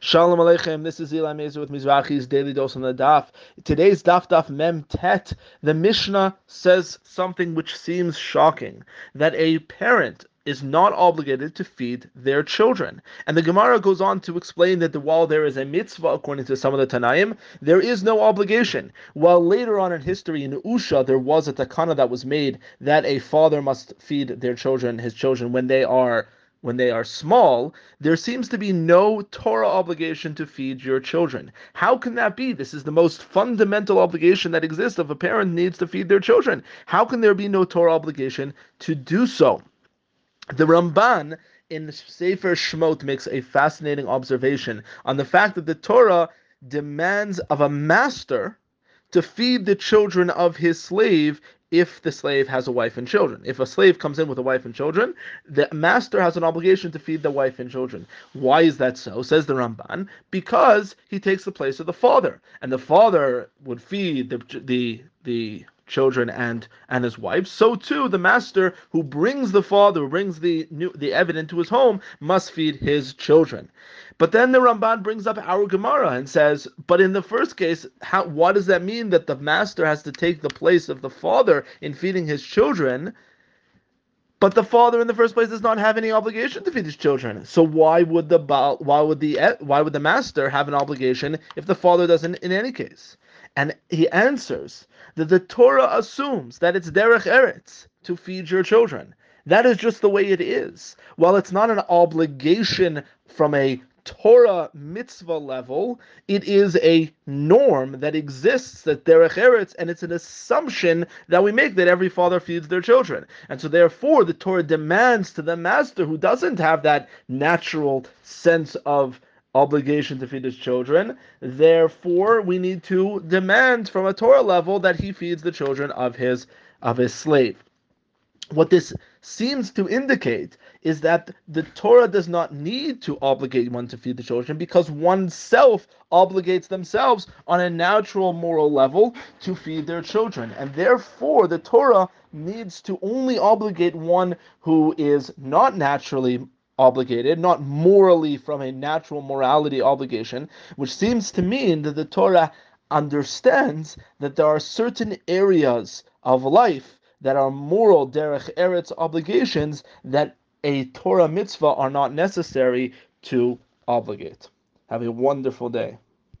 Shalom Aleichem, this is Eli Mezer with Mizrahi's Daily Dose on the Daf. Today's Daf Daf Mem Tet, the Mishnah says something which seems shocking, that a parent is not obligated to feed their children. And the Gemara goes on to explain that while there is a mitzvah, according to some of the Tanaim, there is no obligation. While later on in history, in Usha, there was a takana that was made that a father must feed their children, his children, when they are when they are small, there seems to be no Torah obligation to feed your children. How can that be? This is the most fundamental obligation that exists if a parent needs to feed their children. How can there be no Torah obligation to do so? The Ramban in Sefer Shemot makes a fascinating observation on the fact that the Torah demands of a master to feed the children of his slave if the slave has a wife and children. If a slave comes in with a wife and children, the master has an obligation to feed the wife and children. Why is that so? Says the Ramban, because he takes the place of the father, and the father would feed the the the children and and his wife. So too, the master who brings the father, who brings the new, the evidence to his home, must feed his children. But then the Ramban brings up our Gemara and says, but in the first case, how, what does that mean that the master has to take the place of the father in feeding his children? But the father, in the first place, does not have any obligation to feed his children. So why would the why would the why would the master have an obligation if the father doesn't? In any case, and he answers that the Torah assumes that it's derech eretz to feed your children. That is just the way it is. While it's not an obligation from a Torah mitzvah level, it is a norm that exists that derech eretz, and it's an assumption that we make that every father feeds their children. And so therefore the Torah demands to the master who doesn't have that natural sense of obligation to feed his children. Therefore, we need to demand from a Torah level that he feeds the children of his of his slave. What this seems to indicate is that the Torah does not need to obligate one to feed the children because oneself obligates themselves on a natural moral level to feed their children. And therefore, the Torah needs to only obligate one who is not naturally obligated, not morally from a natural morality obligation, which seems to mean that the Torah understands that there are certain areas of life that are moral derech eretz obligations that a Torah mitzvah are not necessary to obligate. Have a wonderful day.